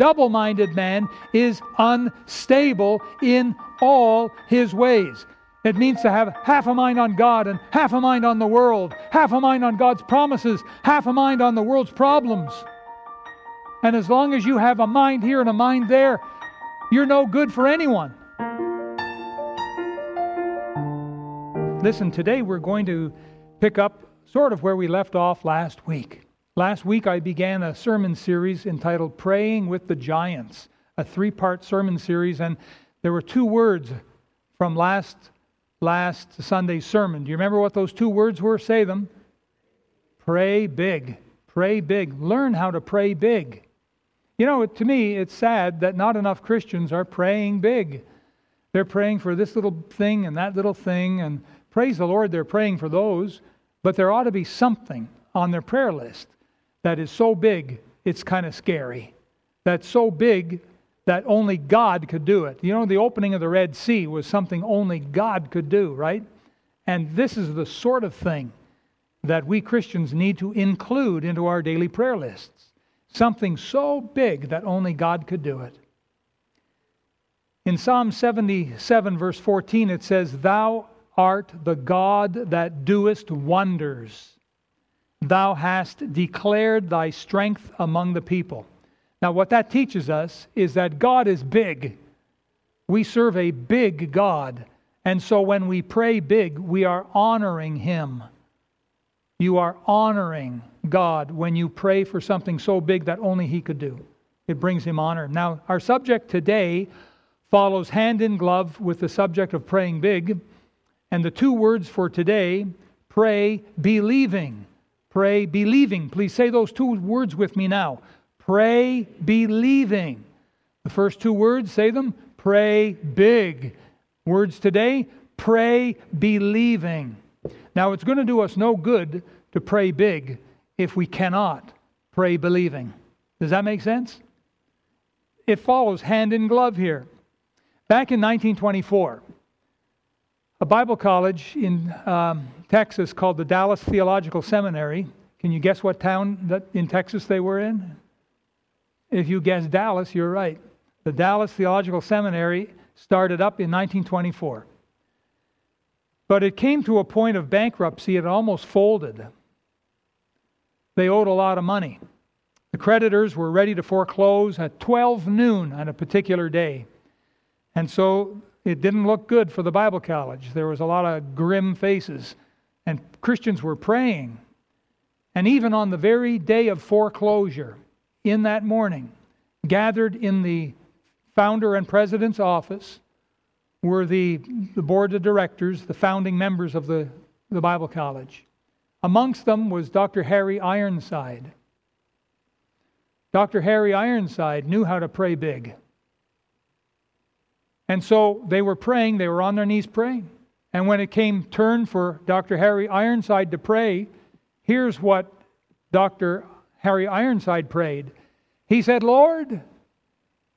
double minded man is unstable in all his ways. It means to have half a mind on God and half a mind on the world, half a mind on God's promises, half a mind on the world's problems. And as long as you have a mind here and a mind there, you're no good for anyone. Listen, today we're going to pick up sort of where we left off last week. Last week I began a sermon series entitled Praying with the Giants, a three part sermon series, and there were two words from last, last Sunday's sermon. Do you remember what those two words were? Say them. Pray big. Pray big. Learn how to pray big. You know, to me, it's sad that not enough Christians are praying big. They're praying for this little thing and that little thing, and praise the Lord, they're praying for those, but there ought to be something on their prayer list that is so big, it's kind of scary. That's so big that only God could do it. You know, the opening of the Red Sea was something only God could do, right? And this is the sort of thing that we Christians need to include into our daily prayer lists. Something so big that only God could do it. In Psalm 77, verse 14, it says, Thou art the God that doest wonders. Thou hast declared thy strength among the people. Now, what that teaches us is that God is big. We serve a big God. And so when we pray big, we are honoring Him. You are honoring God when you pray for something so big that only He could do. It brings Him honor. Now, our subject today follows hand in glove with the subject of praying big. And the two words for today pray believing. Pray believing. Please say those two words with me now. Pray believing. The first two words, say them. Pray big. Words today, pray believing. Now, it's going to do us no good to pray big if we cannot pray believing. Does that make sense? It follows hand in glove here. Back in 1924, a Bible college in um, Texas called the Dallas Theological Seminary. Can you guess what town in Texas they were in? If you guess Dallas, you're right. The Dallas Theological Seminary started up in 1924. But it came to a point of bankruptcy, it almost folded. They owed a lot of money. The creditors were ready to foreclose at 12 noon on a particular day. And so it didn't look good for the Bible college. There was a lot of grim faces, and Christians were praying. And even on the very day of foreclosure, in that morning, gathered in the founder and president's office were the, the board of directors, the founding members of the, the Bible college. Amongst them was Dr. Harry Ironside. Dr. Harry Ironside knew how to pray big. And so they were praying, they were on their knees praying. And when it came turn for Dr. Harry Ironside to pray, here's what Dr. Harry Ironside prayed. He said, Lord,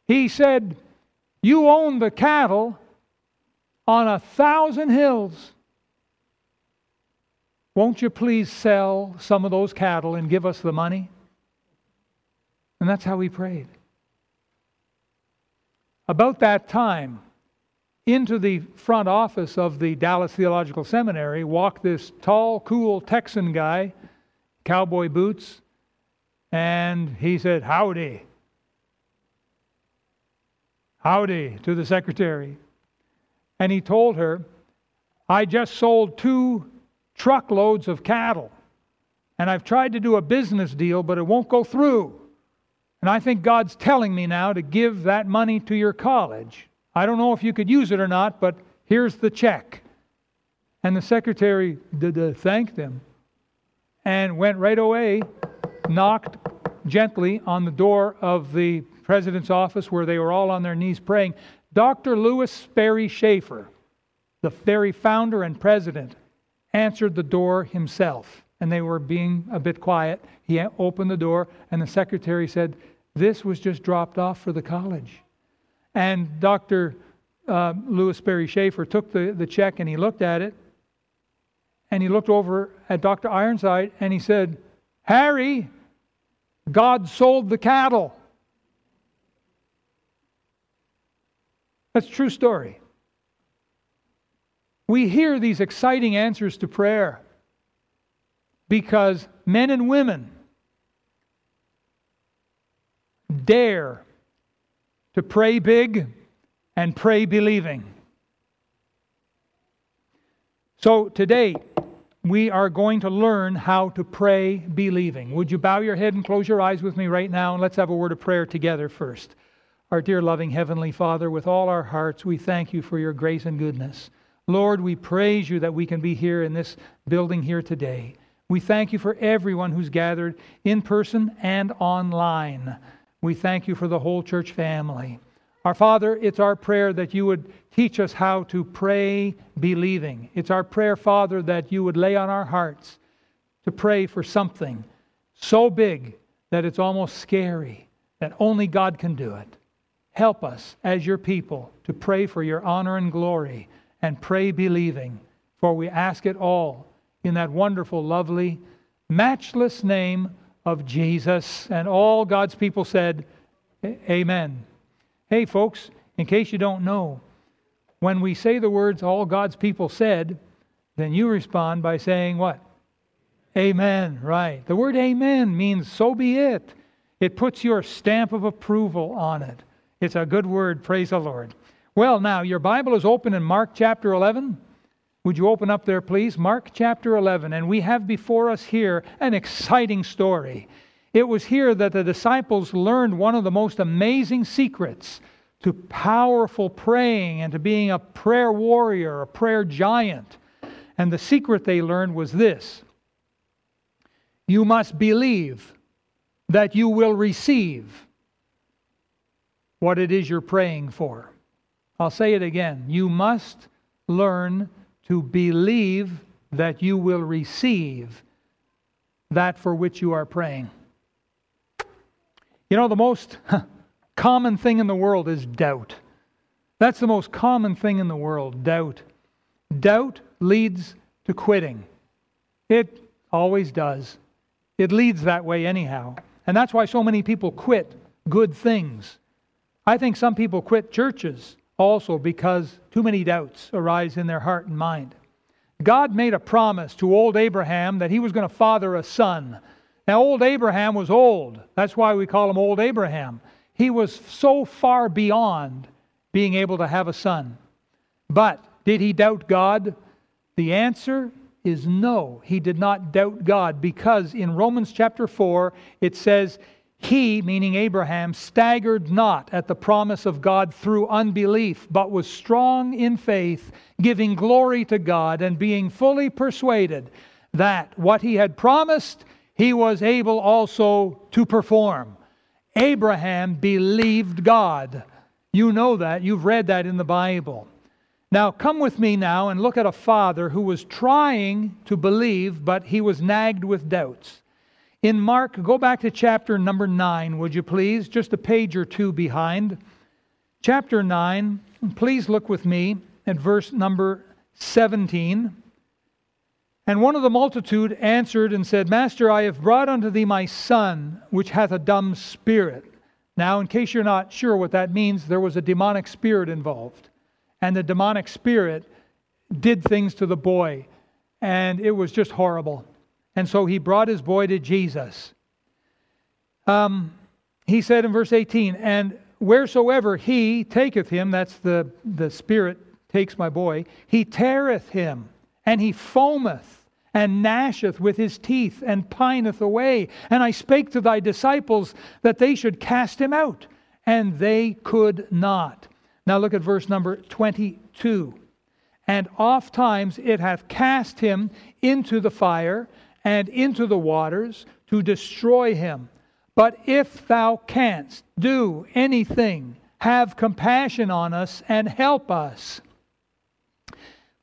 he said, You own the cattle on a thousand hills. Won't you please sell some of those cattle and give us the money? And that's how he prayed. About that time, into the front office of the Dallas Theological Seminary walked this tall, cool Texan guy, cowboy boots, and he said, Howdy. Howdy to the secretary. And he told her, I just sold two truckloads of cattle, and I've tried to do a business deal, but it won't go through. And I think God's telling me now to give that money to your college. I don't know if you could use it or not, but here's the check. And the secretary thanked him and went right away, knocked gently on the door of the president's office where they were all on their knees praying. Dr. Lewis Sperry Chafer, the very founder and president, answered the door himself. And they were being a bit quiet. He opened the door, and the secretary said, this was just dropped off for the college. And Dr. Uh, Lewis Sperry Chafer took the, the check and he looked at it. And he looked over at Dr. Ironside and he said, Harry, God sold the cattle. That's true story. We hear these exciting answers to prayer because men and women dare to pray big and pray believing. So today, we are going to learn how to pray believing. Would you bow your head and close your eyes with me right now? And let's have a word of prayer together first. Our dear loving Heavenly Father, with all our hearts, we thank you for your grace and goodness. Lord, we praise you that we can be here in this building here today. We thank you for everyone who's gathered in person and online. We thank you for the whole church family. Our Father, it's our prayer that you would teach us how to pray believing. It's our prayer, Father, that you would lay on our hearts to pray for something so big that it's almost scary, that only God can do it. Help us as your people to pray for your honor and glory and pray believing, for we ask it all in that wonderful, lovely, matchless name of Jesus. And all God's people said, Amen. Hey, folks, in case you don't know, when we say the words all God's people said, then you respond by saying what? Amen, right. The word amen means so be it. It puts your stamp of approval on it. It's a good word, praise the Lord. Well, now, your Bible is open in Mark chapter 11. Would you open up there, please? Mark chapter 11. And we have before us here an exciting story. It was here that the disciples learned one of the most amazing secrets to powerful praying and to being a prayer warrior, a prayer giant. And the secret they learned was this you must believe that you will receive what it is you're praying for. I'll say it again. You must learn to believe that you will receive that for which you are praying. You know, the most common thing in the world is doubt. That's the most common thing in the world doubt. Doubt leads to quitting. It always does. It leads that way, anyhow. And that's why so many people quit good things. I think some people quit churches also because too many doubts arise in their heart and mind. God made a promise to old Abraham that he was going to father a son. Now, old Abraham was old. That's why we call him old Abraham. He was so far beyond being able to have a son. But did he doubt God? The answer is no. He did not doubt God because in Romans chapter 4 it says, he, meaning Abraham, staggered not at the promise of God through unbelief, but was strong in faith, giving glory to God, and being fully persuaded that what he had promised, he was able also to perform. Abraham believed God. You know that. You've read that in the Bible. Now, come with me now and look at a father who was trying to believe, but he was nagged with doubts. In Mark, go back to chapter number 9, would you please? Just a page or two behind. Chapter 9, please look with me at verse number 17. And one of the multitude answered and said, Master, I have brought unto thee my son, which hath a dumb spirit. Now, in case you're not sure what that means, there was a demonic spirit involved. And the demonic spirit did things to the boy, and it was just horrible. And so he brought his boy to Jesus. Um, he said in verse 18, And wheresoever he taketh him, that's the, the Spirit takes my boy, he teareth him, and he foameth, and gnasheth with his teeth, and pineth away. And I spake to thy disciples that they should cast him out, and they could not. Now look at verse number 22. And oft times it hath cast him into the fire and into the waters to destroy him. But if thou canst do anything, have compassion on us and help us.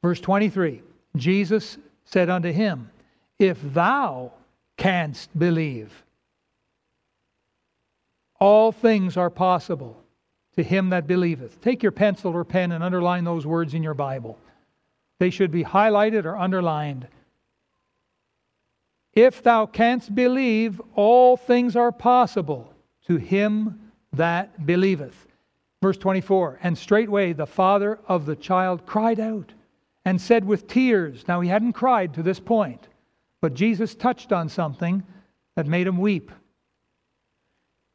Verse 23 Jesus said unto him, If thou canst believe, all things are possible to him that believeth. Take your pencil or pen and underline those words in your Bible. They should be highlighted or underlined. If thou canst believe, all things are possible to him that believeth. Verse 24 And straightway the father of the child cried out and said with tears, Now he hadn't cried to this point, but Jesus touched on something that made him weep.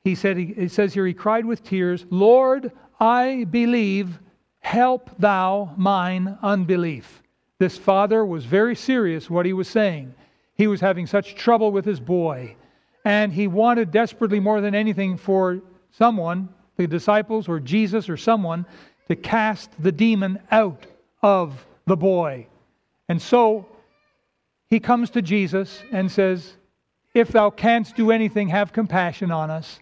He said, he says here, he cried with tears, Lord, I believe, help thou mine unbelief. This father was very serious what he was saying. He was having such trouble with his boy, and he wanted desperately more than anything for someone, the disciples or Jesus or someone, to cast the demon out of the boy. And so he comes to Jesus and says, If thou canst do anything, have compassion on us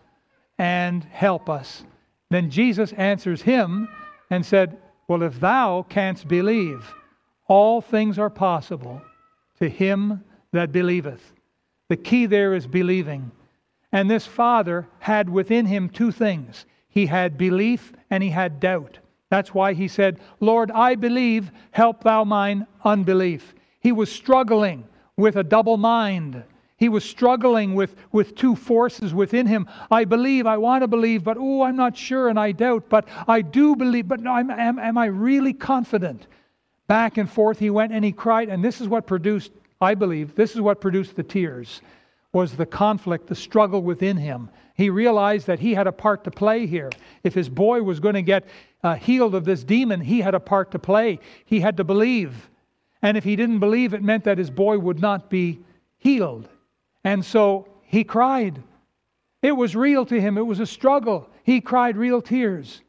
and help us. Then Jesus answers him and said, Well, if thou canst believe, all things are possible to him that believeth. The key there is believing. And this father had within him two things he had belief and he had doubt. That's why he said, Lord, I believe, help thou mine unbelief. He was struggling with a double mind. He was struggling with, with two forces within him. I believe, I want to believe, but oh, I'm not sure and I doubt, but I do believe, but am, am, am I really confident? Back and forth he went and he cried, and this is what produced, I believe, this is what produced the tears, was the conflict, the struggle within him. He realized that he had a part to play here. If his boy was going to get uh, healed of this demon, he had a part to play. He had to believe. And if he didn't believe, it meant that his boy would not be healed. And so he cried. It was real to him, it was a struggle. He cried real tears.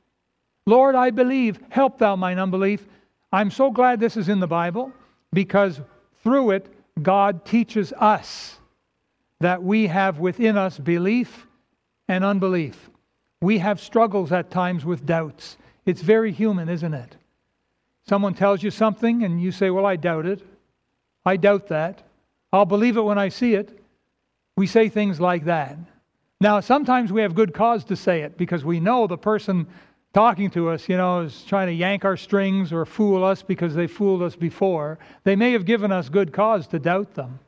Lord, I believe, help thou mine unbelief. I'm so glad this is in the Bible because through it, God teaches us that we have within us belief and unbelief. We have struggles at times with doubts. It's very human, isn't it? Someone tells you something and you say, Well, I doubt it. I doubt that. I'll believe it when I see it. We say things like that. Now, sometimes we have good cause to say it because we know the person talking to us, you know, is trying to yank our strings or fool us because they fooled us before. They may have given us good cause to doubt them.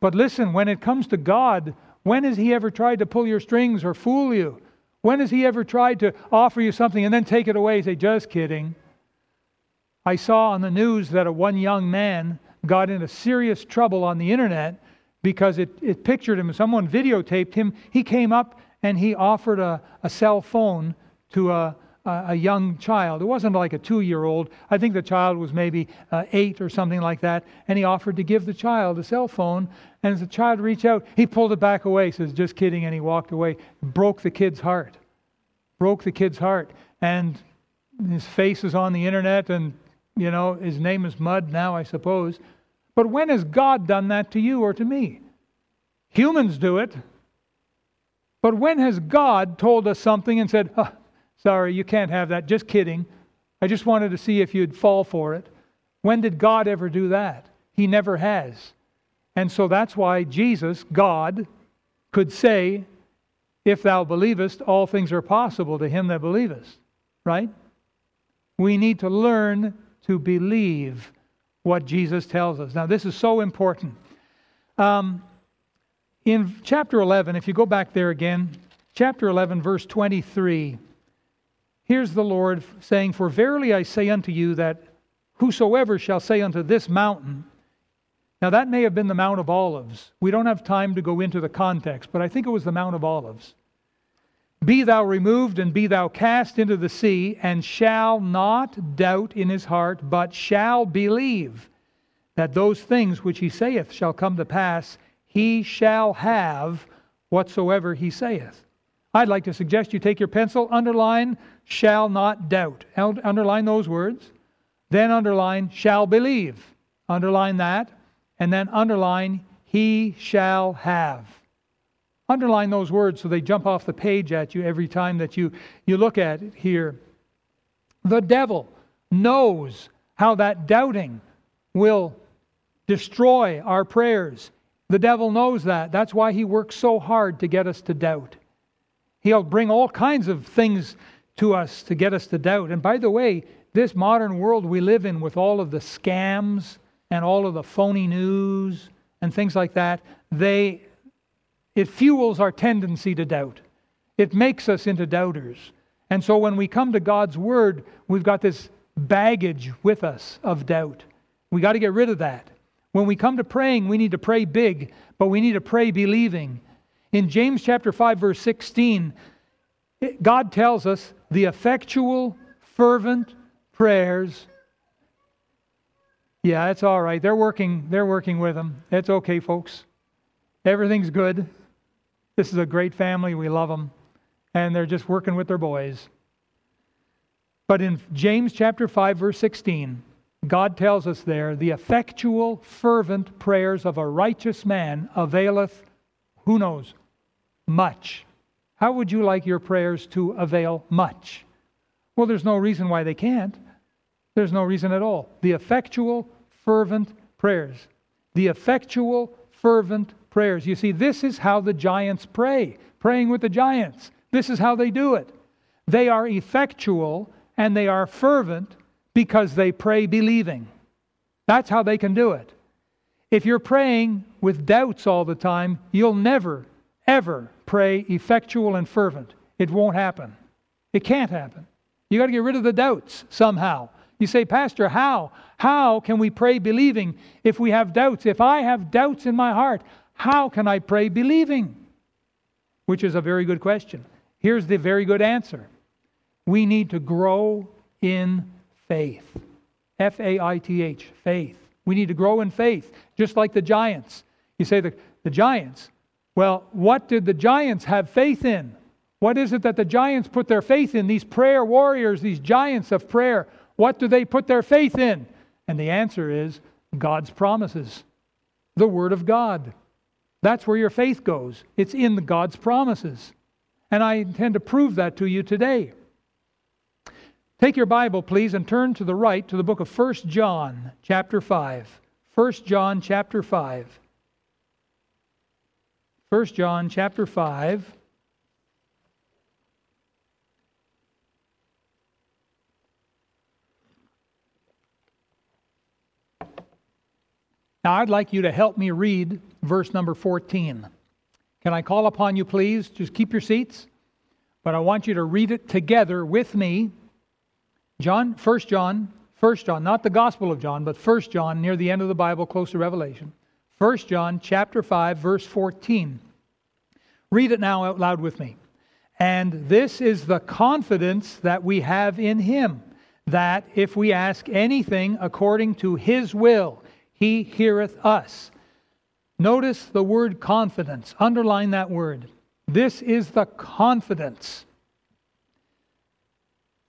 But listen, when it comes to God, when has He ever tried to pull your strings or fool you? When has He ever tried to offer you something and then take it away and say, just kidding? I saw on the news that a one young man got into serious trouble on the internet because it, it pictured him. Someone videotaped him. He came up and he offered a, a cell phone to a, a young child. It wasn't like a two year old. I think the child was maybe uh, eight or something like that. And he offered to give the child a cell phone. And as the child reached out, he pulled it back away, says, just kidding. And he walked away. Broke the kid's heart. Broke the kid's heart. And his face is on the internet, and, you know, his name is Mud now, I suppose. But when has God done that to you or to me? Humans do it. But when has God told us something and said, oh, sorry, you can't have that, just kidding. I just wanted to see if you'd fall for it. When did God ever do that? He never has. And so that's why Jesus, God, could say, If thou believest, all things are possible to him that believest. Right? We need to learn to believe what Jesus tells us. Now, this is so important. Um, in chapter 11, if you go back there again, chapter 11, verse 23, here's the Lord saying, For verily I say unto you that whosoever shall say unto this mountain, now that may have been the Mount of Olives. We don't have time to go into the context, but I think it was the Mount of Olives. Be thou removed and be thou cast into the sea, and shall not doubt in his heart, but shall believe that those things which he saith shall come to pass, he shall have whatsoever he saith. I'd like to suggest you take your pencil, underline shall not doubt. Underline those words. Then underline shall believe. Underline that. And then underline he shall have. Underline those words so they jump off the page at you every time that you, you look at it here. The devil knows how that doubting will destroy our prayers. The devil knows that. That's why he works so hard to get us to doubt. He'll bring all kinds of things to us to get us to doubt. And by the way, this modern world we live in with all of the scams and all of the phony news and things like that, they it fuels our tendency to doubt. It makes us into doubters. And so when we come to God's Word, we've got this baggage with us of doubt. We got to get rid of that. When we come to praying, we need to pray big, but we need to pray believing. In James chapter 5 verse 16, God tells us the effectual fervent prayers Yeah, it's all right. They're working they're working with them. It's okay, folks. Everything's good. This is a great family. We love them. And they're just working with their boys. But in James chapter 5 verse 16, God tells us there, the effectual, fervent prayers of a righteous man availeth, who knows, much. How would you like your prayers to avail much? Well, there's no reason why they can't. There's no reason at all. The effectual, fervent prayers. The effectual, fervent prayers. You see, this is how the giants pray, praying with the giants. This is how they do it. They are effectual and they are fervent because they pray believing. That's how they can do it. If you're praying with doubts all the time, you'll never, ever pray effectual and fervent. It won't happen. It can't happen. You got to get rid of the doubts somehow. You say, Pastor, how? How can we pray believing if we have doubts? If I have doubts in my heart, how can I pray believing? Which is a very good question. Here's the very good answer we need to grow in faith. F A I T H, faith. We need to grow in faith, just like the giants. You say, the, the giants. Well, what did the giants have faith in? What is it that the giants put their faith in? These prayer warriors, these giants of prayer, what do they put their faith in? And the answer is God's promises, the Word of God. That's where your faith goes. It's in God's promises. And I intend to prove that to you today. Take your Bible, please, and turn to the right to the book of 1 John, chapter 5. 1 John, chapter 5. 1 John, chapter 5. Now, I'd like you to help me read verse number 14. Can I call upon you, please? Just keep your seats. But I want you to read it together with me John, 1 John, 1 John, not the Gospel of John, but 1 John, near the end of the Bible, close to Revelation. 1 John chapter 5, verse 14. Read it now out loud with me. And this is the confidence that we have in him, that if we ask anything according to his will, he heareth us. Notice the word confidence. Underline that word. This is the confidence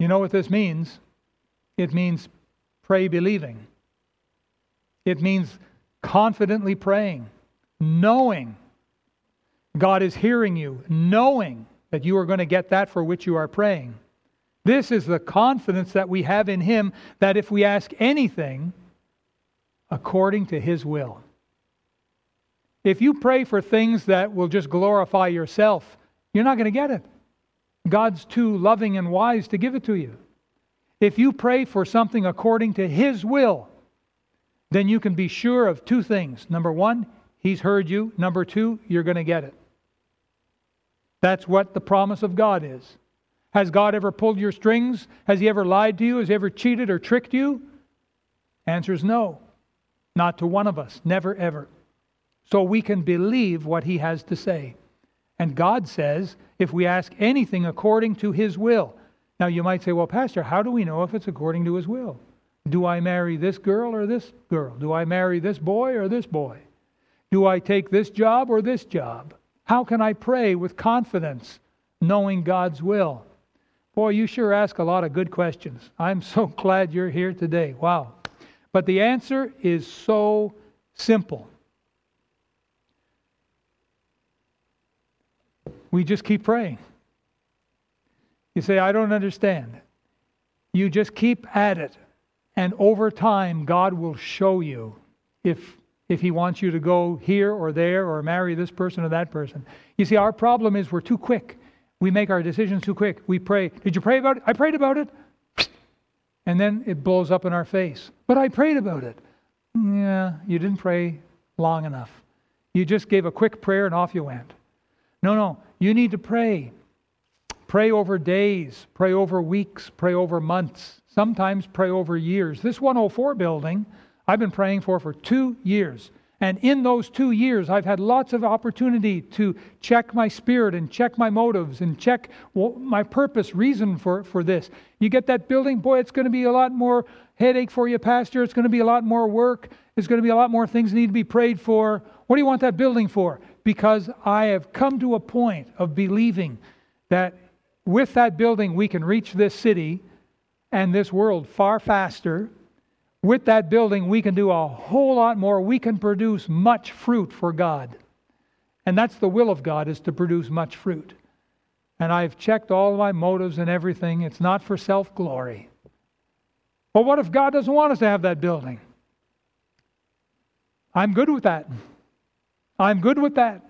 you know what this means? It means pray believing. It means confidently praying, knowing God is hearing you, knowing that you are going to get that for which you are praying. This is the confidence that we have in Him that if we ask anything according to His will, if you pray for things that will just glorify yourself, you're not going to get it. God's too loving and wise to give it to you. If you pray for something according to His will, then you can be sure of two things. Number one, He's heard you. Number two, you're going to get it. That's what the promise of God is. Has God ever pulled your strings? Has He ever lied to you? Has He ever cheated or tricked you? Answer is no. Not to one of us. Never, ever. So we can believe what He has to say. And God says, if we ask anything according to His will. Now, you might say, well, Pastor, how do we know if it's according to His will? Do I marry this girl or this girl? Do I marry this boy or this boy? Do I take this job or this job? How can I pray with confidence, knowing God's will? Boy, you sure ask a lot of good questions. I'm so glad you're here today. Wow. But the answer is so simple. we just keep praying. You say, I don't understand. You just keep at it. And over time, God will show you if, if He wants you to go here or there or marry this person or that person. You see, our problem is we're too quick. We make our decisions too quick. We pray. Did you pray about it? I prayed about it. And then it blows up in our face. But I prayed about it. Yeah, you didn't pray long enough. You just gave a quick prayer and off you went. No, no. You need to pray. Pray over days, pray over weeks, pray over months, sometimes pray over years. This 104 building, I've been praying for for two years. And in those two years, I've had lots of opportunity to check my spirit and check my motives and check my purpose, reason for, for this. You get that building, boy, it's going to be a lot more headache for you, Pastor. It's going to be a lot more work. It's going to be a lot more things need to be prayed for. What do you want that building for? Because I have come to a point of believing that with that building, we can reach this city and this world far faster. With that building, we can do a whole lot more. We can produce much fruit for God. And that's the will of God, is to produce much fruit. And I've checked all my motives and everything. It's not for self glory. But what if God doesn't want us to have that building? I'm good with that. I'm good with that.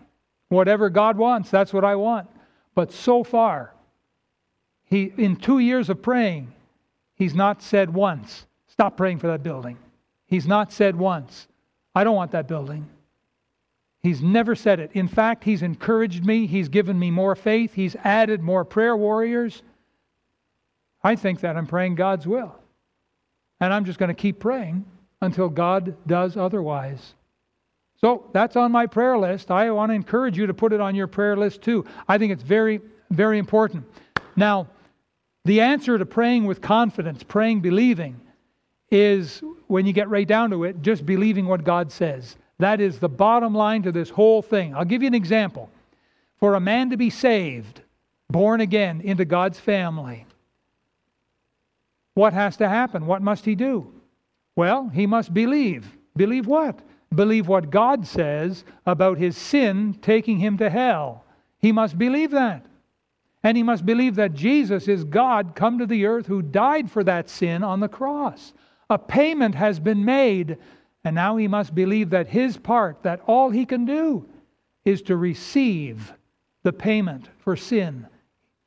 Whatever God wants, that's what I want. But so far, he, in two years of praying, he's not said once, stop praying for that building. He's not said once, I don't want that building. He's never said it. In fact, he's encouraged me. He's given me more faith. He's added more prayer warriors. I think that I'm praying God's will. And I'm just going to keep praying until God does otherwise. So that's on my prayer list. I want to encourage you to put it on your prayer list too. I think it's very, very important. Now, the answer to praying with confidence, praying believing, is when you get right down to it, just believing what God says. That is the bottom line to this whole thing. I'll give you an example. For a man to be saved, born again into God's family, what has to happen? What must he do? Well, he must believe. Believe what? Believe what God says about his sin taking him to hell. He must believe that. And he must believe that Jesus is God come to the earth who died for that sin on the cross. A payment has been made, and now he must believe that his part, that all he can do, is to receive the payment for sin.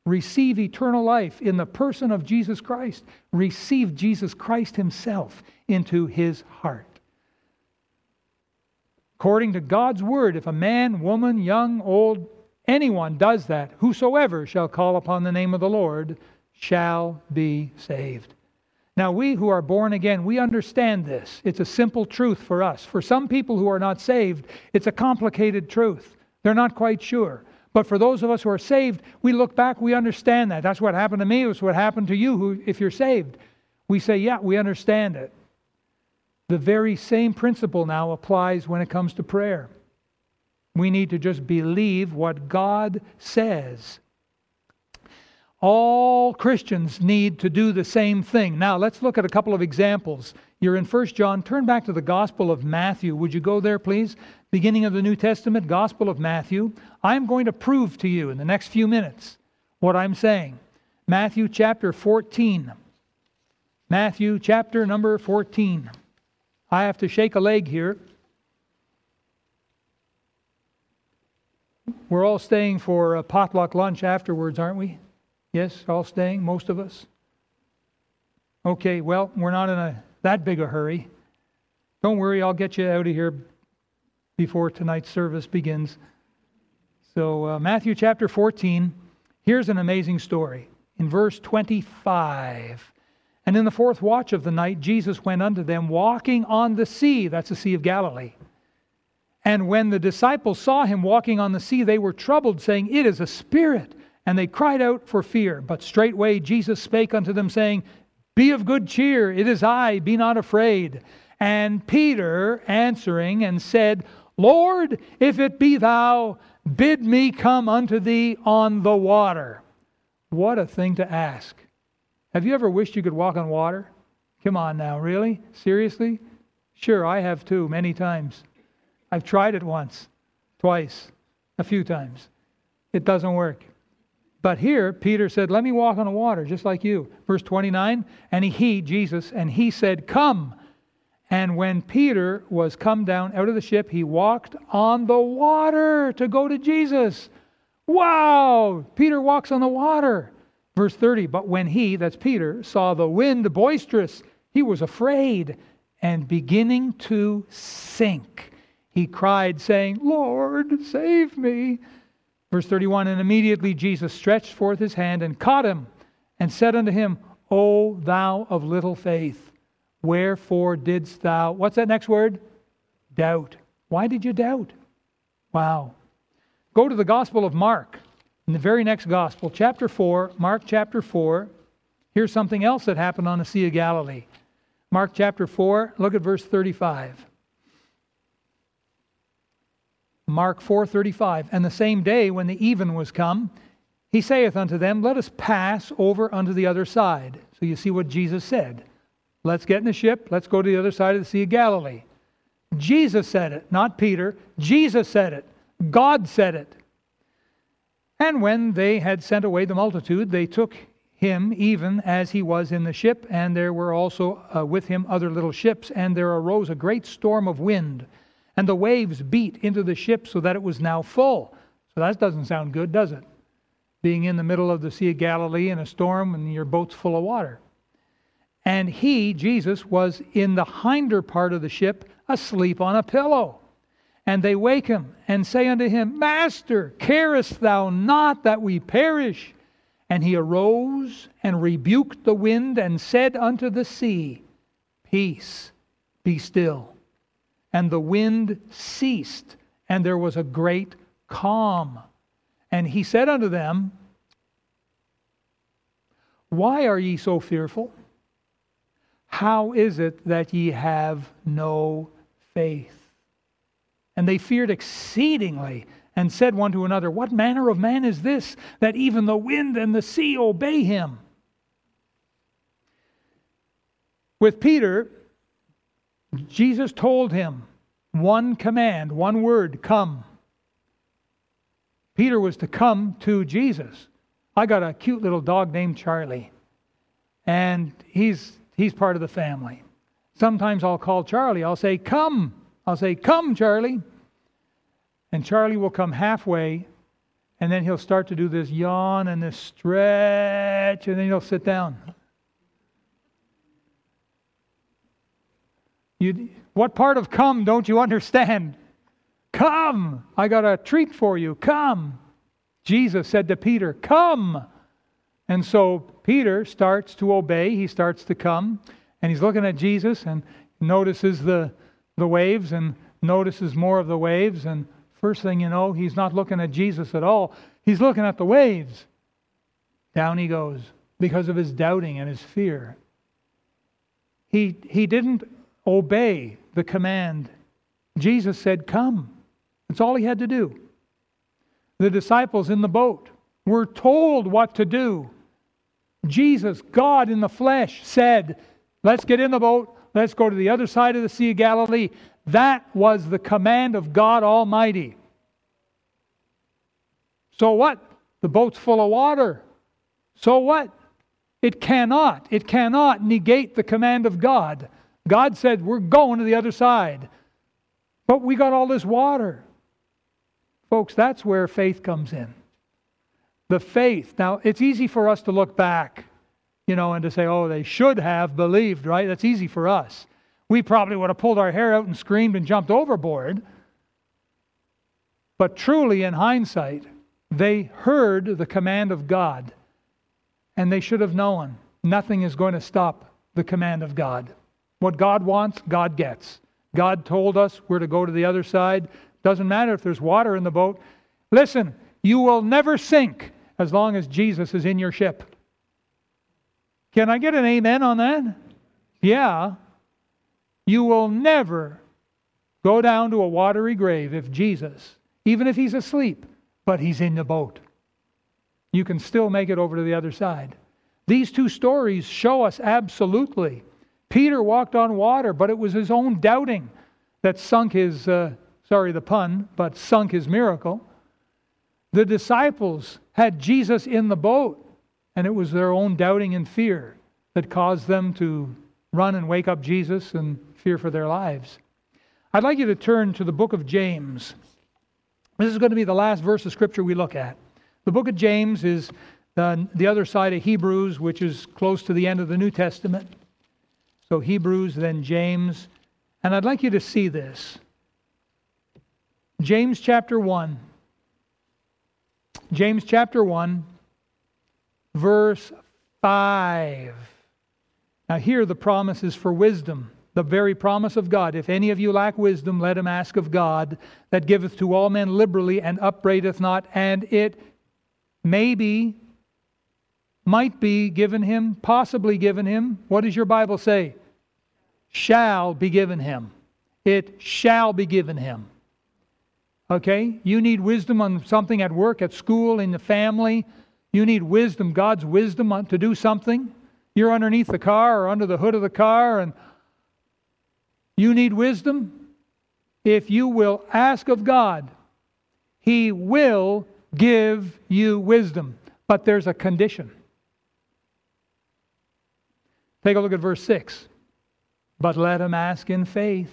Receive eternal life in the person of Jesus Christ. Receive Jesus Christ himself into his heart. According to God's word, if a man, woman, young, old, anyone does that, whosoever shall call upon the name of the Lord shall be saved. Now, we who are born again, we understand this. It's a simple truth for us. For some people who are not saved, it's a complicated truth. They're not quite sure. But for those of us who are saved, we look back, we understand that. That's what happened to me. It's what happened to you who, if you're saved. We say, yeah, we understand it. The very same principle now applies when it comes to prayer. We need to just believe what God says. All Christians need to do the same thing. Now, let's look at a couple of examples. You're in 1 John. Turn back to the Gospel of Matthew. Would you go there, please? Beginning of the New Testament, Gospel of Matthew. I'm going to prove to you in the next few minutes what I'm saying. Matthew chapter 14. Matthew chapter number 14. I have to shake a leg here. We're all staying for a potluck lunch afterwards, aren't we? Yes, all staying, most of us. Okay, well, we're not in a that big a hurry. Don't worry, I'll get you out of here before tonight's service begins. So, uh, Matthew chapter 14, here's an amazing story. In verse 25, and in the fourth watch of the night, Jesus went unto them walking on the sea. That's the Sea of Galilee. And when the disciples saw him walking on the sea, they were troubled, saying, It is a spirit. And they cried out for fear. But straightway Jesus spake unto them, saying, Be of good cheer, it is I, be not afraid. And Peter answering and said, Lord, if it be thou, bid me come unto thee on the water. What a thing to ask. Have you ever wished you could walk on water? Come on now, really? Seriously? Sure, I have too, many times. I've tried it once, twice, a few times. It doesn't work. But here, Peter said, Let me walk on the water, just like you. Verse 29 And he, Jesus, and he said, Come. And when Peter was come down out of the ship, he walked on the water to go to Jesus. Wow! Peter walks on the water. Verse 30 But when he, that's Peter, saw the wind boisterous, he was afraid and beginning to sink. He cried, saying, Lord, save me. Verse 31 And immediately Jesus stretched forth his hand and caught him and said unto him, O thou of little faith, wherefore didst thou, what's that next word? Doubt. Why did you doubt? Wow. Go to the Gospel of Mark, in the very next Gospel, chapter 4, Mark chapter 4. Here's something else that happened on the Sea of Galilee. Mark chapter 4, look at verse 35. Mark 4:35 And the same day when the even was come he saith unto them let us pass over unto the other side. So you see what Jesus said. Let's get in the ship let's go to the other side of the sea of Galilee. Jesus said it not Peter. Jesus said it. God said it. And when they had sent away the multitude they took him even as he was in the ship and there were also uh, with him other little ships and there arose a great storm of wind and the waves beat into the ship so that it was now full. So that doesn't sound good, does it? Being in the middle of the Sea of Galilee in a storm and your boat's full of water. And he, Jesus, was in the hinder part of the ship, asleep on a pillow. And they wake him and say unto him, Master, carest thou not that we perish? And he arose and rebuked the wind and said unto the sea, Peace, be still and the wind ceased, and there was a great calm. And he said unto them, Why are ye so fearful? How is it that ye have no faith? And they feared exceedingly and said one to another, What manner of man is this, that even the wind and the sea obey him? With Peter, Jesus told him one command, one word come. Peter was to come to Jesus. I got a cute little dog named Charlie, and he's, he's part of the family. Sometimes I'll call Charlie, I'll say, Come. I'll say, Come, Charlie. And Charlie will come halfway, and then he'll start to do this yawn and this stretch, and then he'll sit down. You, what part of come don't you understand? Come, I got a treat for you. Come. Jesus said to Peter, Come. And so Peter starts to obey. He starts to come, and he's looking at Jesus and notices the, the waves and notices more of the waves. And first thing you know, he's not looking at Jesus at all. He's looking at the waves. Down he goes because of his doubting and his fear. He, he didn't obey the command. Jesus said, Come. That's all he had to do. The disciples in the boat were told what to do. Jesus, God in the flesh, said, Let's get in the boat. Let's go to the other side of the Sea of Galilee. That was the command of God Almighty. So what? The boat's full of water. So what? It cannot, it cannot negate the command of God. God said, We're going to the other side. But we got all this water. Folks, that's where faith comes in. The faith. Now, it's easy for us to look back, you know, and to say, oh, they should have believed, right? That's easy for us. We probably would have pulled our hair out and screamed and jumped overboard. But truly, in hindsight, they heard the command of God, and they should have known nothing is going to stop the command of God. What God wants, God gets. God told us we're to go to the other side. Doesn't matter if there's water in the boat. Listen, you will never sink as long as Jesus is in your ship. Can I get an amen on that? Yeah. You will never go down to a watery grave if Jesus, even if he's asleep, but he's in the boat. You can still make it over to the other side. These two stories show us absolutely Peter walked on water, but it was his own doubting that sunk his, uh, sorry, the pun, but sunk his miracle. The disciples had Jesus in the boat, and it was their own doubting and fear that caused them to run and wake up Jesus and fear for their lives. I'd like you to turn to the book of James. This is going to be the last verse of Scripture we look at. The book of James is the, the other side of Hebrews, which is close to the end of the New Testament. So Hebrews, then James. And I'd like you to see this. James chapter 1. James chapter 1, verse 5. Now, here the promise is for wisdom, the very promise of God. If any of you lack wisdom, let him ask of God, that giveth to all men liberally and upbraideth not, and it may be, might be given him, possibly given him. What does your Bible say? Shall be given him. It shall be given him. Okay? You need wisdom on something at work, at school, in the family. You need wisdom, God's wisdom to do something. You're underneath the car or under the hood of the car and you need wisdom. If you will ask of God, He will give you wisdom. But there's a condition. Take a look at verse 6. But let him ask in faith,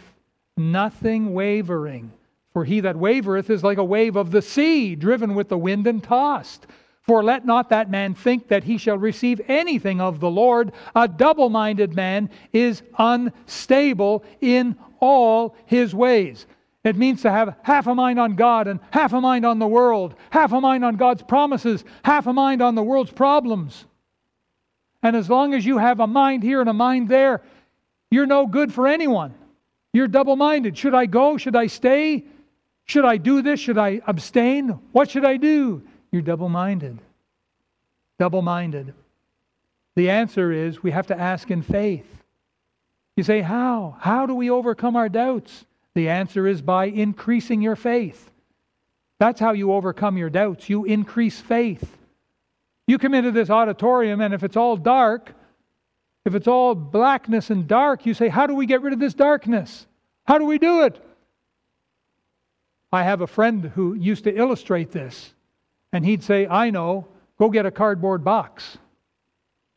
nothing wavering. For he that wavereth is like a wave of the sea, driven with the wind and tossed. For let not that man think that he shall receive anything of the Lord. A double minded man is unstable in all his ways. It means to have half a mind on God and half a mind on the world, half a mind on God's promises, half a mind on the world's problems. And as long as you have a mind here and a mind there, you're no good for anyone. You're double minded. Should I go? Should I stay? Should I do this? Should I abstain? What should I do? You're double minded. Double minded. The answer is we have to ask in faith. You say, How? How do we overcome our doubts? The answer is by increasing your faith. That's how you overcome your doubts. You increase faith. You come into this auditorium, and if it's all dark, if it's all blackness and dark, you say, How do we get rid of this darkness? How do we do it? I have a friend who used to illustrate this. And he'd say, I know, go get a cardboard box.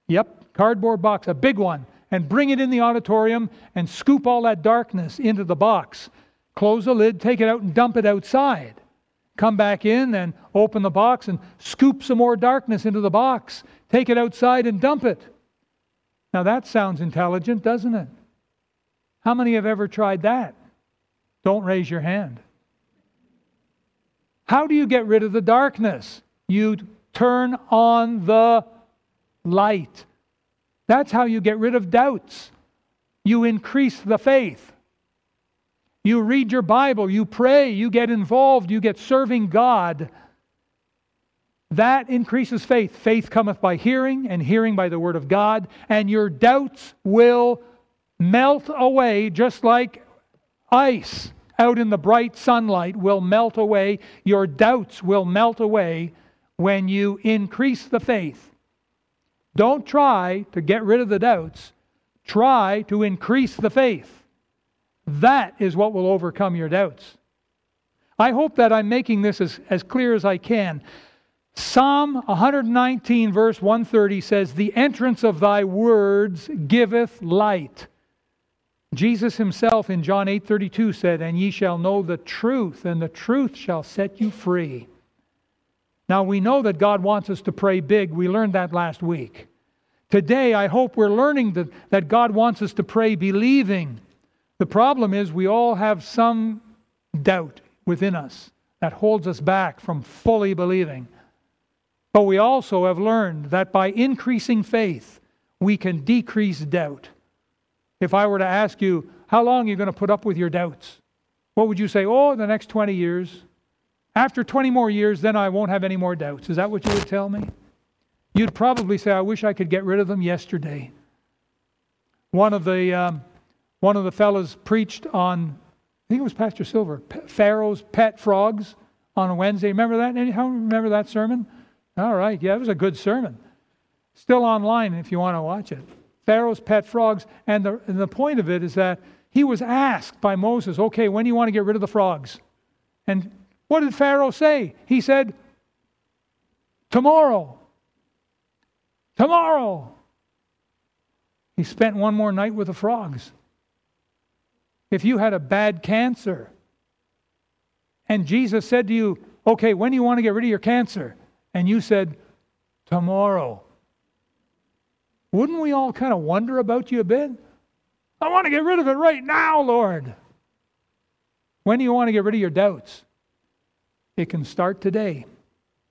Yep, cardboard box, a big one, and bring it in the auditorium and scoop all that darkness into the box. Close the lid, take it out, and dump it outside. Come back in and open the box and scoop some more darkness into the box. Take it outside and dump it. Now that sounds intelligent, doesn't it? How many have ever tried that? Don't raise your hand. How do you get rid of the darkness? You turn on the light. That's how you get rid of doubts. You increase the faith. You read your Bible, you pray, you get involved, you get serving God. That increases faith. Faith cometh by hearing, and hearing by the Word of God, and your doubts will melt away just like ice out in the bright sunlight will melt away. Your doubts will melt away when you increase the faith. Don't try to get rid of the doubts, try to increase the faith. That is what will overcome your doubts. I hope that I'm making this as, as clear as I can. Psalm 119, verse 130 says, The entrance of thy words giveth light. Jesus himself in John 8:32 said, "And ye shall know the truth, and the truth shall set you free." Now we know that God wants us to pray big. We learned that last week. Today, I hope we're learning that, that God wants us to pray believing. The problem is we all have some doubt within us that holds us back from fully believing. But we also have learned that by increasing faith, we can decrease doubt. If I were to ask you, how long are you going to put up with your doubts? What would you say? Oh, the next 20 years. After 20 more years, then I won't have any more doubts. Is that what you would tell me? You'd probably say, I wish I could get rid of them yesterday. One of the, um, one of the fellows preached on, I think it was Pastor Silver, Pharaoh's pet frogs on a Wednesday. Remember that? Anyone remember that sermon? All right, yeah, it was a good sermon. Still online if you want to watch it. Pharaoh's pet frogs. And the, and the point of it is that he was asked by Moses, okay, when do you want to get rid of the frogs? And what did Pharaoh say? He said, tomorrow. Tomorrow. He spent one more night with the frogs. If you had a bad cancer, and Jesus said to you, okay, when do you want to get rid of your cancer? And you said, tomorrow. Wouldn't we all kind of wonder about you a bit? I want to get rid of it right now, Lord. When do you want to get rid of your doubts? It can start today.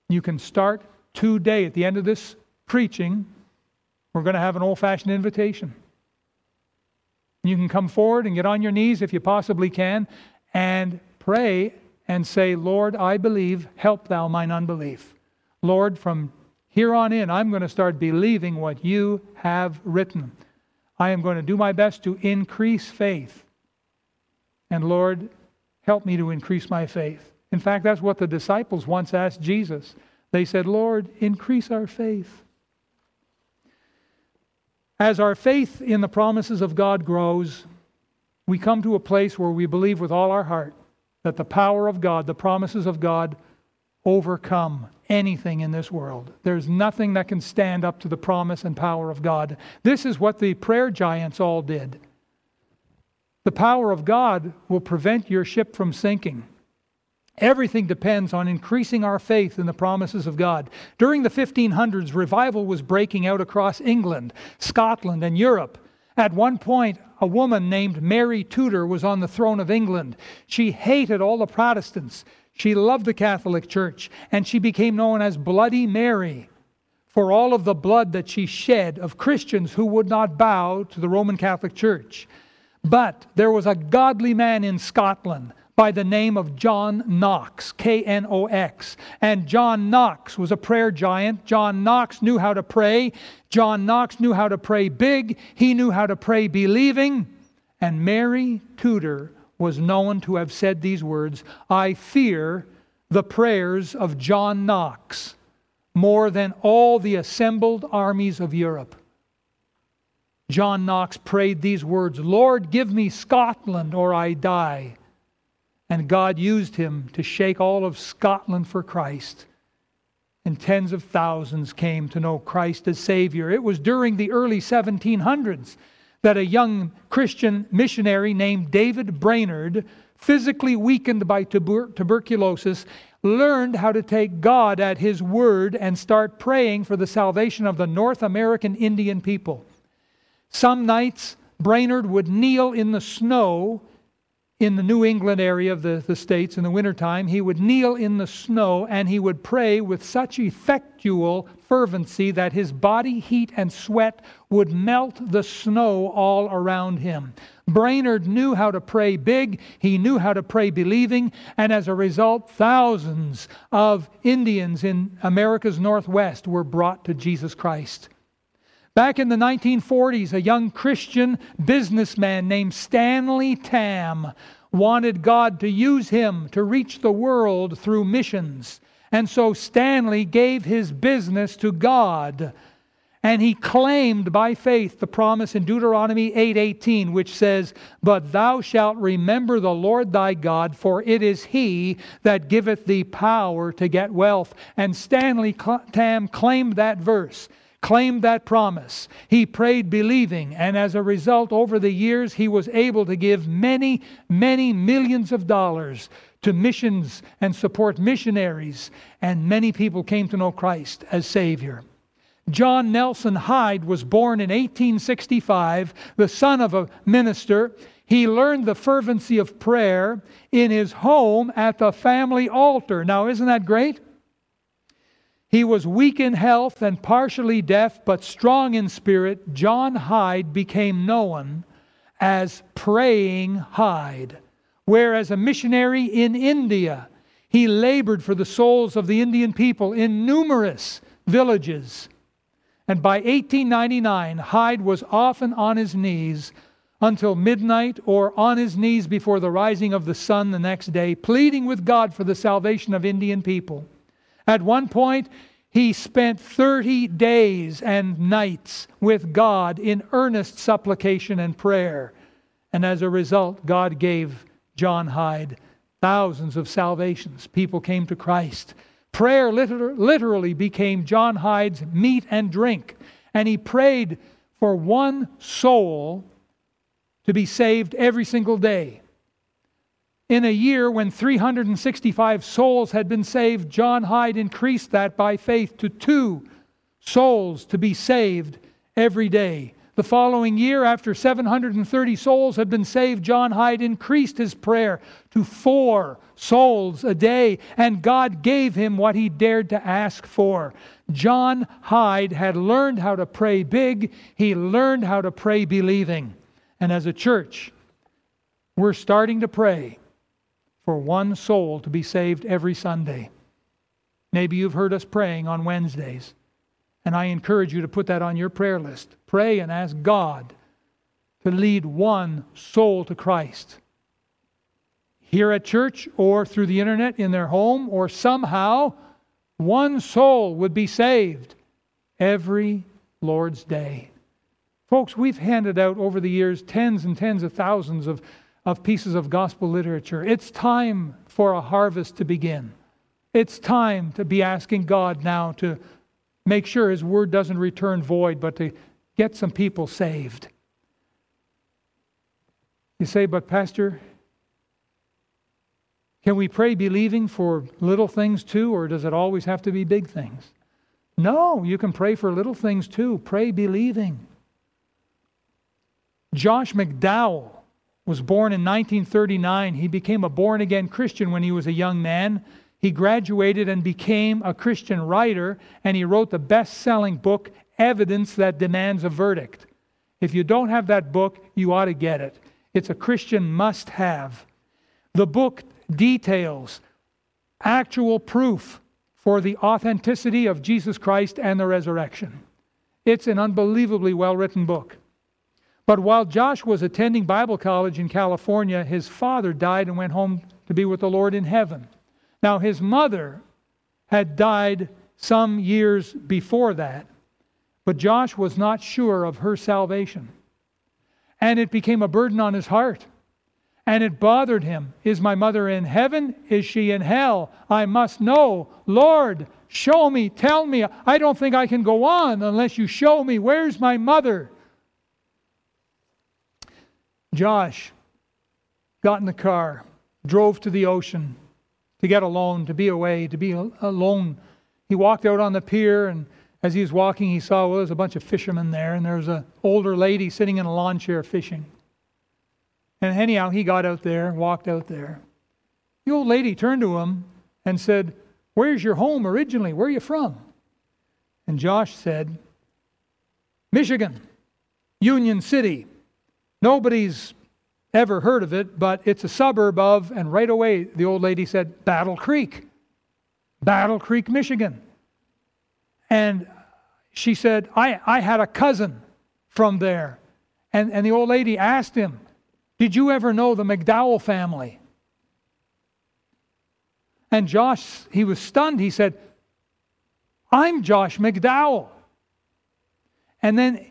You can start today. At the end of this preaching, we're going to have an old fashioned invitation. You can come forward and get on your knees if you possibly can and pray and say, Lord, I believe, help thou mine unbelief. Lord, from here on in, I'm going to start believing what you have written. I am going to do my best to increase faith. And Lord, help me to increase my faith. In fact, that's what the disciples once asked Jesus. They said, Lord, increase our faith. As our faith in the promises of God grows, we come to a place where we believe with all our heart that the power of God, the promises of God, overcome anything in this world. There's nothing that can stand up to the promise and power of God. This is what the prayer giants all did. The power of God will prevent your ship from sinking. Everything depends on increasing our faith in the promises of God. During the 1500s, revival was breaking out across England, Scotland, and Europe. At one point, a woman named Mary Tudor was on the throne of England. She hated all the Protestants. She loved the Catholic Church, and she became known as Bloody Mary for all of the blood that she shed of Christians who would not bow to the Roman Catholic Church. But there was a godly man in Scotland by the name of John Knox, K N O X. And John Knox was a prayer giant. John Knox knew how to pray. John Knox knew how to pray big. He knew how to pray believing. And Mary Tudor was known to have said these words I fear the prayers of John Knox more than all the assembled armies of Europe. John Knox prayed these words Lord, give me Scotland or I die. And God used him to shake all of Scotland for Christ. And tens of thousands came to know Christ as Savior. It was during the early 1700s that a young Christian missionary named David Brainerd, physically weakened by tuber- tuberculosis, learned how to take God at His word and start praying for the salvation of the North American Indian people. Some nights, Brainerd would kneel in the snow in the New England area of the, the states in the wintertime, he would kneel in the snow and he would pray with such effectual fervency that his body heat and sweat would melt the snow all around him. Brainerd knew how to pray big, he knew how to pray believing, and as a result, thousands of Indians in America's Northwest were brought to Jesus Christ. Back in the 1940s, a young Christian businessman named Stanley Tam wanted God to use him to reach the world through missions. And so Stanley gave his business to God. And he claimed by faith the promise in Deuteronomy 8:18 which says, "But thou shalt remember the Lord thy God, for it is he that giveth thee power to get wealth." And Stanley Tam claimed that verse claimed that promise. He prayed believing, and as a result, over the years, he was able to give many, many millions of dollars to missions and support missionaries, and many people came to know Christ as Savior. John Nelson Hyde was born in 1865, the son of a minister. He learned the fervency of prayer in his home at the family altar. Now, isn't that great? He was weak in health and partially deaf, but strong in spirit. John Hyde became known as Praying Hyde. Whereas a missionary in India, he labored for the souls of the Indian people in numerous villages. And by 1899, Hyde was often on his knees until midnight or on his knees before the rising of the sun the next day, pleading with God for the salvation of Indian people. At one point, he spent 30 days and nights with God in earnest supplication and prayer. And as a result, God gave John Hyde thousands of salvations. People came to Christ. Prayer literally became John Hyde's meat and drink. And he prayed for one soul to be saved every single day. In a year when 365 souls had been saved, John Hyde increased that by faith to two souls to be saved every day. The following year, after 730 souls had been saved, John Hyde increased his prayer to four souls a day, and God gave him what he dared to ask for. John Hyde had learned how to pray big, he learned how to pray believing. And as a church, we're starting to pray for one soul to be saved every Sunday. Maybe you've heard us praying on Wednesdays. And I encourage you to put that on your prayer list. Pray and ask God to lead one soul to Christ. Here at church or through the internet in their home or somehow, one soul would be saved every Lord's Day. Folks, we've handed out over the years tens and tens of thousands of, of pieces of gospel literature. It's time for a harvest to begin. It's time to be asking God now to make sure His word doesn't return void, but to get some people saved. You say, but Pastor, can we pray believing for little things too, or does it always have to be big things? No, you can pray for little things too. Pray believing. Josh McDowell was born in 1939. He became a born again Christian when he was a young man. He graduated and became a Christian writer, and he wrote the best selling book, Evidence That Demands a Verdict. If you don't have that book, you ought to get it. It's a Christian must have. The book details actual proof for the authenticity of Jesus Christ and the resurrection. It's an unbelievably well written book. But while Josh was attending Bible college in California, his father died and went home to be with the Lord in heaven. Now, his mother had died some years before that, but Josh was not sure of her salvation. And it became a burden on his heart. And it bothered him. Is my mother in heaven? Is she in hell? I must know. Lord, show me, tell me. I don't think I can go on unless you show me. Where's my mother? Josh got in the car, drove to the ocean, to get alone, to be away, to be alone. He walked out on the pier, and as he was walking, he saw well, there's a bunch of fishermen there, and there was an older lady sitting in a lawn chair fishing. And anyhow, he got out there, walked out there. The old lady turned to him and said, Where's your home originally? Where are you from? And Josh said, Michigan, Union City. Nobody's ever heard of it, but it's a suburb of, and right away the old lady said, Battle Creek. Battle Creek, Michigan. And she said, I, I had a cousin from there. And, and the old lady asked him, Did you ever know the McDowell family? And Josh, he was stunned. He said, I'm Josh McDowell. And then,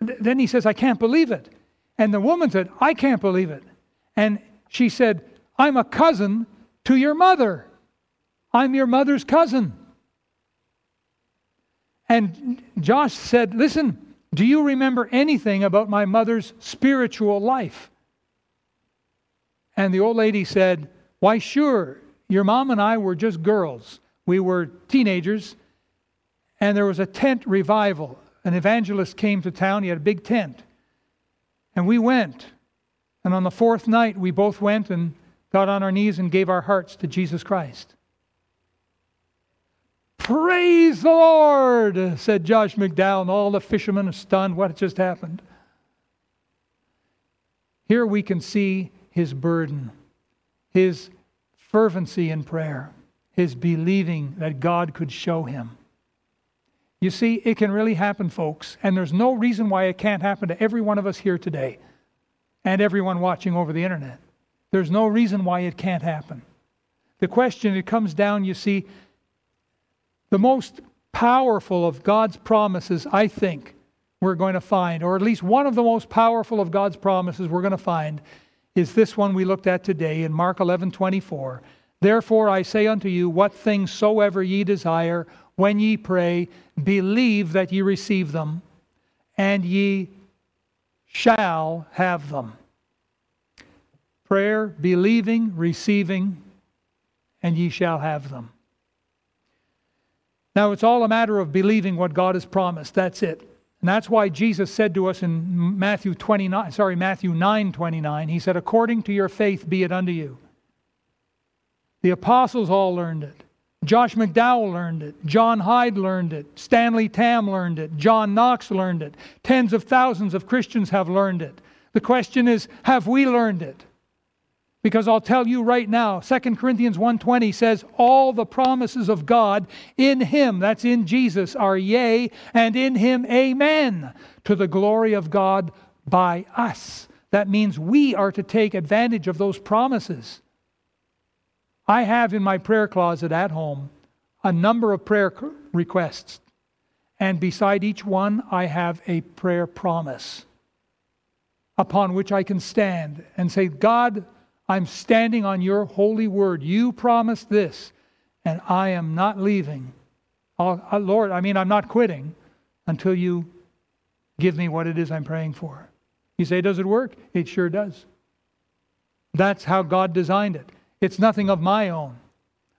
then he says, I can't believe it. And the woman said, I can't believe it. And she said, I'm a cousin to your mother. I'm your mother's cousin. And Josh said, Listen, do you remember anything about my mother's spiritual life? And the old lady said, Why, sure. Your mom and I were just girls. We were teenagers, and there was a tent revival. An evangelist came to town. He had a big tent. And we went. And on the fourth night, we both went and got on our knees and gave our hearts to Jesus Christ. Praise the Lord, said Josh McDowell, all the fishermen are stunned. What just happened? Here we can see his burden, his fervency in prayer, his believing that God could show him. You see, it can really happen, folks, and there's no reason why it can't happen to every one of us here today and everyone watching over the internet. There's no reason why it can't happen. The question, it comes down, you see, the most powerful of God's promises, I think, we're going to find, or at least one of the most powerful of God's promises we're going to find, is this one we looked at today in Mark 11 24. Therefore I say unto you, what things soever ye desire, when ye pray, believe that ye receive them, and ye shall have them. Prayer, believing, receiving, and ye shall have them. Now, it's all a matter of believing what God has promised. That's it. And that's why Jesus said to us in Matthew 29, sorry, Matthew 9, 29, he said, according to your faith be it unto you. The apostles all learned it. Josh McDowell learned it. John Hyde learned it. Stanley Tam learned it. John Knox learned it. Tens of thousands of Christians have learned it. The question is, have we learned it? Because I'll tell you right now, 2 Corinthians 1:20 says all the promises of God in him, that's in Jesus, are yea, and in him amen, to the glory of God by us. That means we are to take advantage of those promises. I have in my prayer closet at home a number of prayer requests, and beside each one I have a prayer promise upon which I can stand and say, God, I'm standing on your holy word. You promised this, and I am not leaving. Uh, Lord, I mean, I'm not quitting until you give me what it is I'm praying for. You say, Does it work? It sure does. That's how God designed it. It's nothing of my own.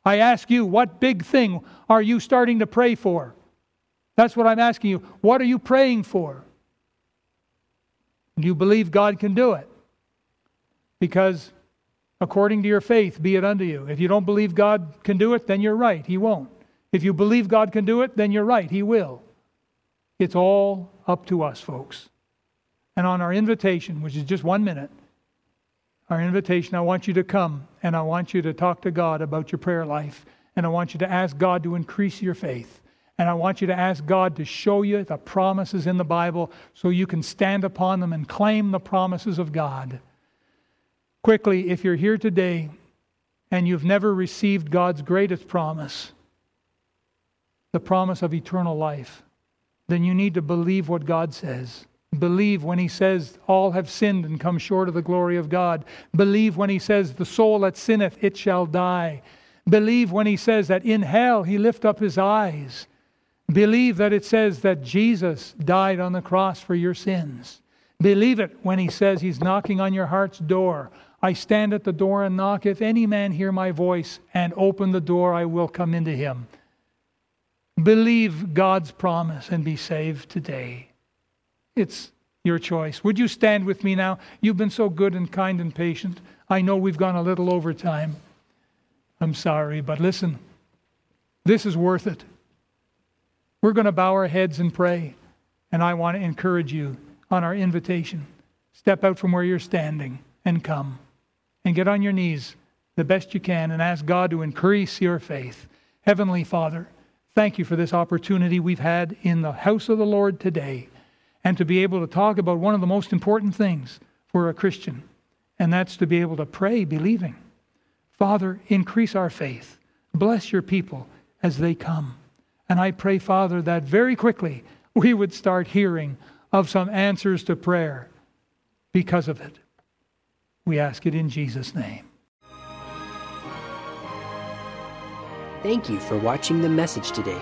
I ask you, what big thing are you starting to pray for? That's what I'm asking you. What are you praying for? Do you believe God can do it? Because according to your faith, be it unto you. If you don't believe God can do it, then you're right. He won't. If you believe God can do it, then you're right. He will. It's all up to us, folks. And on our invitation, which is just one minute, our invitation, I want you to come and I want you to talk to God about your prayer life. And I want you to ask God to increase your faith. And I want you to ask God to show you the promises in the Bible so you can stand upon them and claim the promises of God. Quickly, if you're here today and you've never received God's greatest promise, the promise of eternal life, then you need to believe what God says. Believe when He says, All have sinned and come short of the glory of God. Believe when He says, The soul that sinneth, it shall die. Believe when He says that in hell He lift up His eyes. Believe that it says that Jesus died on the cross for your sins. Believe it when He says He's knocking on your heart's door. I stand at the door and knock. If any man hear my voice and open the door, I will come into him. Believe God's promise and be saved today. It's your choice. Would you stand with me now? You've been so good and kind and patient. I know we've gone a little over time. I'm sorry, but listen, this is worth it. We're going to bow our heads and pray, and I want to encourage you on our invitation. Step out from where you're standing and come and get on your knees the best you can and ask God to increase your faith. Heavenly Father, thank you for this opportunity we've had in the house of the Lord today and to be able to talk about one of the most important things for a Christian, and that's to be able to pray believing. Father, increase our faith. Bless your people as they come. And I pray, Father, that very quickly we would start hearing of some answers to prayer because of it. We ask it in Jesus' name. Thank you for watching the message today.